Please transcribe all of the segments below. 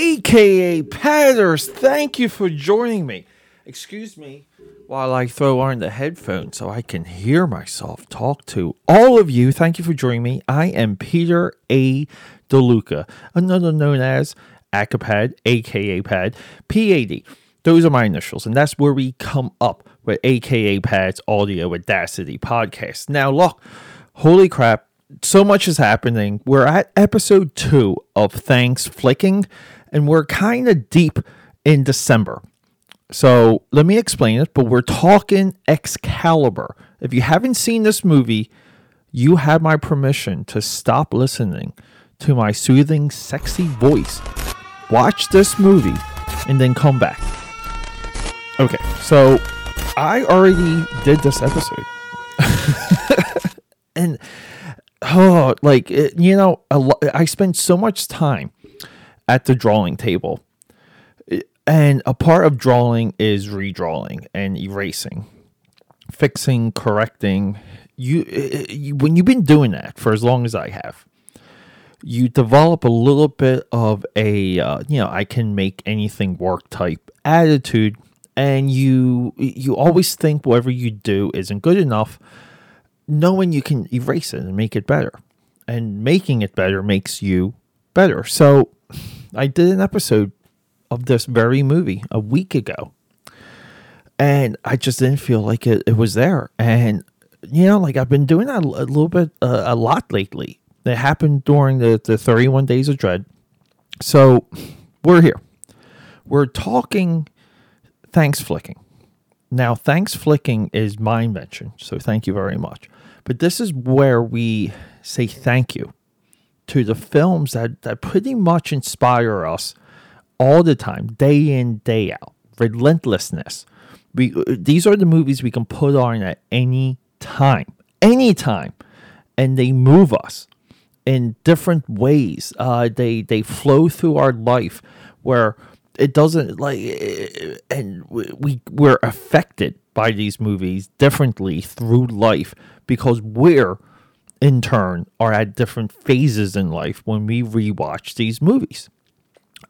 aka Patters. Thank you for joining me. Excuse me while I throw on the headphones so I can hear myself talk to all of you. Thank you for joining me. I am Peter A. DeLuca, another known as Acapad, aka Pad, PAD. Those are my initials, and that's where we come up with aka Pad's Audio Audacity podcast. Now, look, holy crap, so much is happening. We're at episode two of Thanks Flicking, and we're kind of deep in December. So let me explain it, but we're talking Excalibur. If you haven't seen this movie, you have my permission to stop listening to my soothing, sexy voice. Watch this movie and then come back. Okay, so I already did this episode. and oh, like it, you know, lo- I spent so much time at the drawing table, and a part of drawing is redrawing and erasing, fixing, correcting. You, you when you've been doing that for as long as I have, you develop a little bit of a uh, you know I can make anything work type attitude, and you you always think whatever you do isn't good enough knowing you can erase it and make it better. And making it better makes you better. So I did an episode of this very movie a week ago. And I just didn't feel like it, it was there. And, you know, like I've been doing that a little bit, uh, a lot lately. It happened during the, the 31 Days of Dread. So we're here. We're talking thanks flicking. Now, thanks flicking is my invention. So thank you very much. But this is where we say thank you to the films that, that pretty much inspire us all the time, day in, day out. Relentlessness. We, these are the movies we can put on at any time, anytime, and they move us in different ways. Uh, they they flow through our life where it doesn't like, and we we're affected by these movies differently through life because we're in turn are at different phases in life when we rewatch these movies.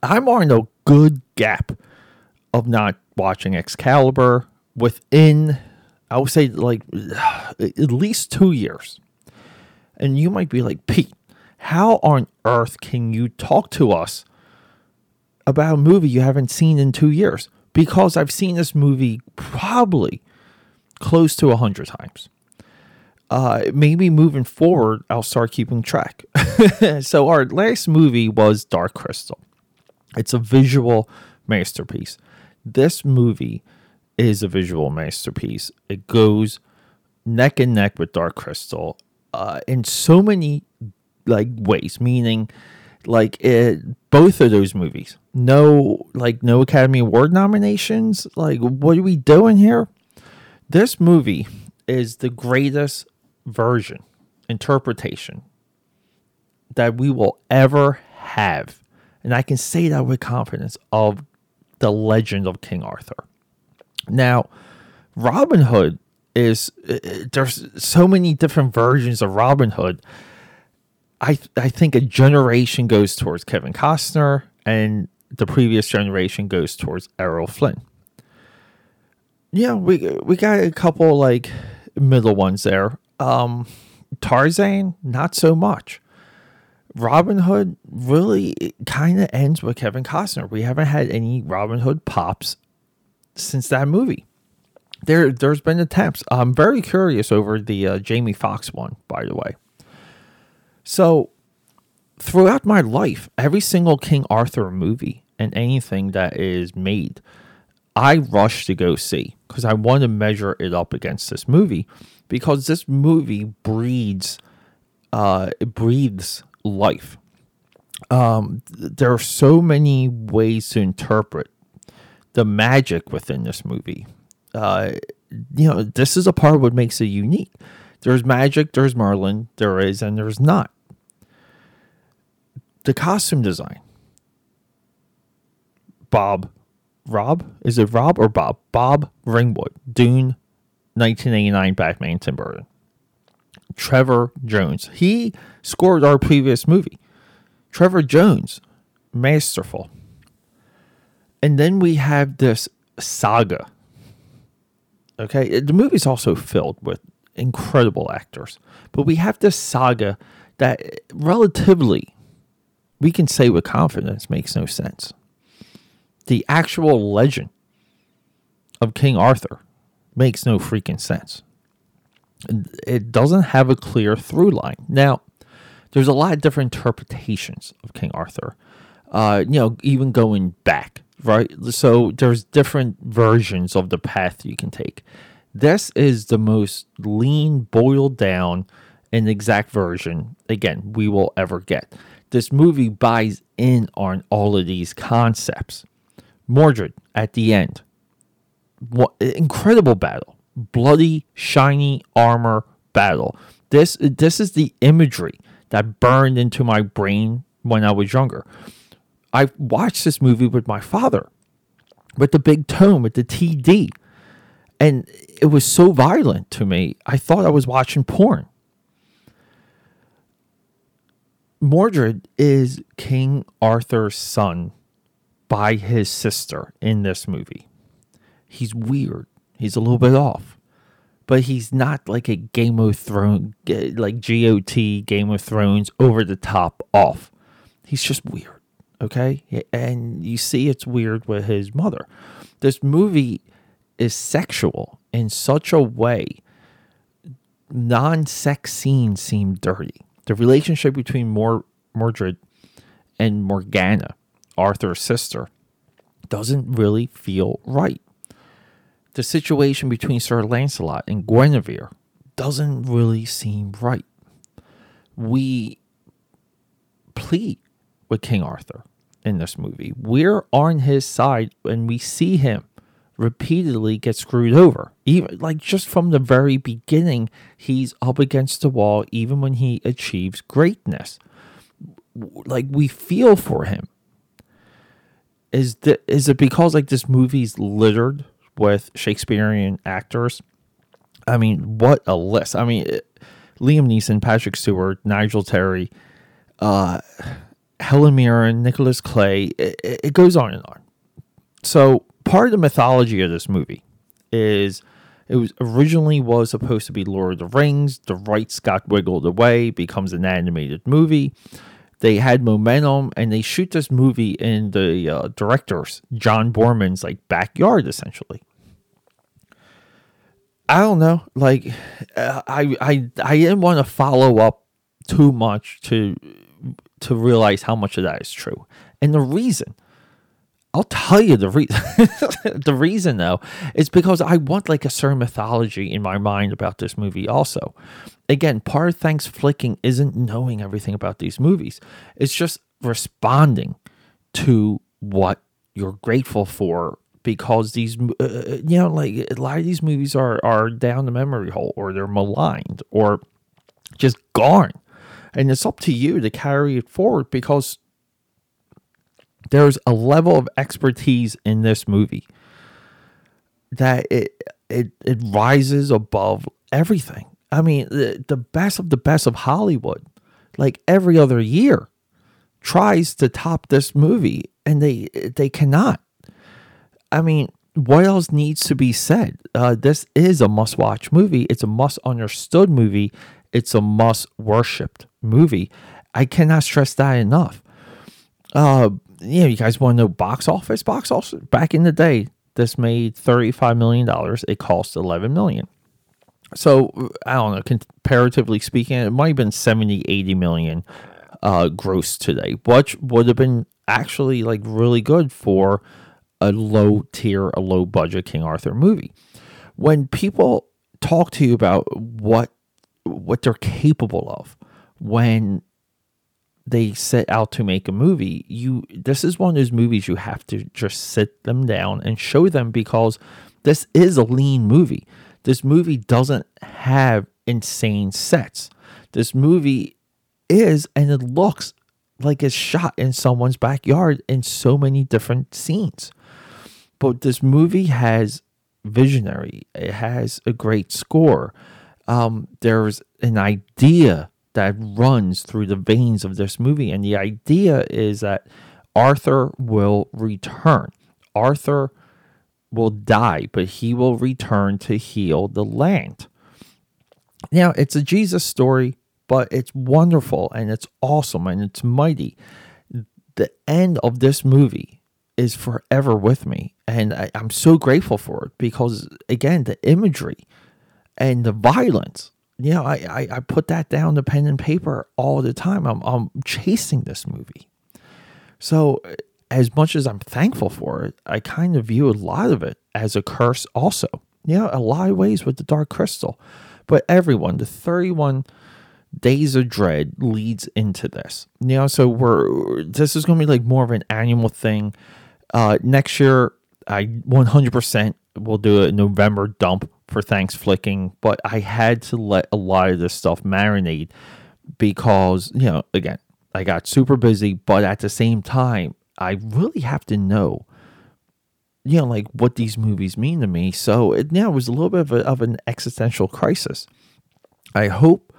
I'm on a good gap of not watching Excalibur within, I would say, like at least two years. And you might be like, Pete, how on earth can you talk to us about a movie you haven't seen in two years? Because I've seen this movie probably close to a hundred times uh, maybe moving forward, I'll start keeping track. so, our last movie was Dark Crystal. It's a visual masterpiece. This movie is a visual masterpiece. It goes neck and neck with Dark Crystal uh, in so many like ways, meaning like it, both of those movies. No, like no Academy Award nominations. Like, what are we doing here? This movie is the greatest version, interpretation that we will ever have. And I can say that with confidence of the legend of King Arthur. Now, Robin Hood is uh, there's so many different versions of Robin Hood. I I think a generation goes towards Kevin Costner and the previous generation goes towards Errol Flynn. Yeah, we we got a couple like middle ones there. Um, Tarzan, not so much. Robin Hood really kind of ends with Kevin Costner. We haven't had any Robin Hood pops since that movie. There, there's been attempts. I'm very curious over the uh, Jamie Foxx one, by the way. So, throughout my life, every single King Arthur movie and anything that is made, I rush to go see because I want to measure it up against this movie because this movie breeds uh it breathes life. Um there are so many ways to interpret the magic within this movie. Uh you know this is a part of what makes it unique. There's magic there's merlin there is and there's not. The costume design. Bob rob? Is it rob or bob? Bob ringwood. Dune 1989 Batman Tim Burton. Trevor Jones. He scored our previous movie. Trevor Jones, masterful. And then we have this saga. Okay, the movie's also filled with incredible actors, but we have this saga that eh, relatively we can say with confidence makes no sense. The actual legend of King Arthur makes no freaking sense. It doesn't have a clear through line. Now, there's a lot of different interpretations of King Arthur. Uh, you know, even going back, right? So there's different versions of the path you can take. This is the most lean, boiled down, and exact version, again, we will ever get. This movie buys in on all of these concepts. Mordred at the end, what incredible battle, bloody, shiny armor battle. This this is the imagery that burned into my brain when I was younger. I watched this movie with my father, with the big tone, with the TD, and it was so violent to me. I thought I was watching porn. Mordred is King Arthur's son by his sister in this movie. He's weird. He's a little bit off. But he's not like a Game of Thrones, like GOT, Game of Thrones, over the top off. He's just weird. Okay. And you see it's weird with his mother. This movie is sexual in such a way, non sex scenes seem dirty the relationship between Mor- Mordred and Morgana, Arthur's sister, doesn't really feel right. The situation between Sir Lancelot and Guinevere doesn't really seem right. We plead with King Arthur in this movie. We're on his side and we see him repeatedly get screwed over. Even like just from the very beginning, he's up against the wall even when he achieves greatness. Like we feel for him. Is that is it because like this movie's littered with Shakespearean actors? I mean, what a list. I mean, it, Liam Neeson, Patrick Stewart, Nigel Terry, uh, Helen Mirren, Nicholas Clay, it, it goes on and on. So part of the mythology of this movie is it was originally was supposed to be Lord of the Rings. The rights got wiggled away, becomes an animated movie. They had momentum, and they shoot this movie in the uh, director's John Boorman's like backyard, essentially. I don't know, like uh, I I I didn't want to follow up too much to to realize how much of that is true, and the reason I'll tell you the reason. the reason though is because I want like a certain mythology in my mind about this movie. Also, again, part of thanks flicking isn't knowing everything about these movies. It's just responding to what you're grateful for because these, uh, uh, you know, like a lot of these movies are are down the memory hole or they're maligned or just gone, and it's up to you to carry it forward because there's a level of expertise in this movie that it it it rises above everything. I mean, the, the best of the best of Hollywood, like every other year, tries to top this movie, and they they cannot. I mean, what else needs to be said? Uh, this is a must watch movie. It's a must understood movie. It's a must worshipped movie. I cannot stress that enough. Uh, yeah, you guys want to know box office? Box office back in the day, this made thirty-five million dollars. It cost 11 million. So I don't know. Comparatively speaking, it might have been 70, 80 million uh, gross today, which would have been actually like really good for a low tier, a low budget King Arthur movie. When people talk to you about what what they're capable of, when they set out to make a movie, you this is one of those movies you have to just sit them down and show them because this is a lean movie. This movie doesn't have insane sets. This movie is and it looks like it's shot in someone's backyard in so many different scenes. But this movie has visionary. It has a great score. Um, there's an idea that runs through the veins of this movie. And the idea is that Arthur will return. Arthur will die, but he will return to heal the land. Now, it's a Jesus story, but it's wonderful and it's awesome and it's mighty. The end of this movie is forever with me. And I, am so grateful for it because, again, the imagery and the violence, you know, I, I, I put that down to pen and paper all the time. I'm, I'm chasing this movie. So, as much as I'm thankful for it, I kind of view a lot of it as a curse also. You know, a lot of ways with the Dark Crystal. But everyone, the 31 Days of Dread leads into this. You know, so we're this is going to be like more of an annual thing. Uh, next year, I 100% will do a November dump for Thanks Flicking, but I had to let a lot of this stuff marinate because, you know, again, I got super busy, but at the same time, I really have to know you know, like what these movies mean to me. So it, it was a little bit of, a, of an existential crisis. I hope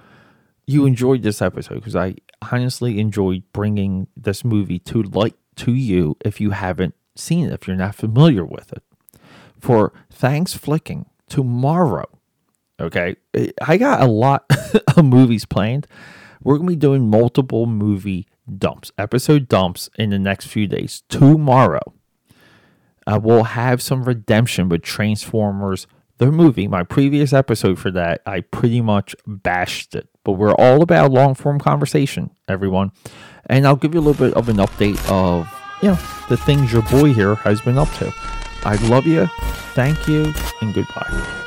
you enjoyed this episode because I honestly enjoyed bringing this movie to light to you if you haven't seen it, if you're not familiar with it. For Thanks Flicking tomorrow, okay, I got a lot of movies planned. We're going to be doing multiple movie dumps, episode dumps in the next few days. Tomorrow uh, we'll have some redemption with Transformers, the movie. My previous episode for that, I pretty much bashed it. But we're all about long form conversation, everyone. And I'll give you a little bit of an update of, you know, the things your boy here has been up to. I love you. Thank you and goodbye.